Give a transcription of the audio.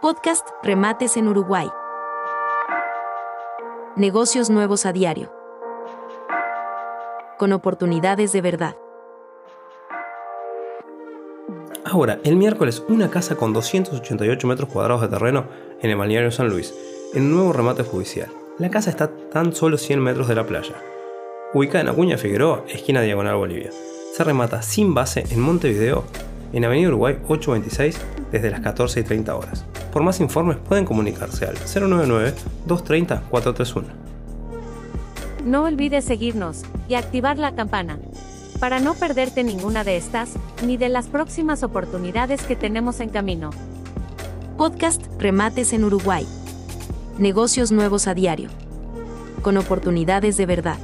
Podcast Remates en Uruguay. Negocios nuevos a diario. Con oportunidades de verdad. Ahora, el miércoles, una casa con 288 metros cuadrados de terreno en el balneario San Luis, en un nuevo remate judicial. La casa está tan solo 100 metros de la playa. Ubicada en Acuña Figueroa, esquina diagonal Bolivia. Se remata sin base en Montevideo, en Avenida Uruguay 826, desde las 14 y 30 horas. Por más informes pueden comunicarse al 099-230-431. No olvides seguirnos y activar la campana para no perderte ninguna de estas ni de las próximas oportunidades que tenemos en camino. Podcast Remates en Uruguay. Negocios nuevos a diario. Con oportunidades de verdad.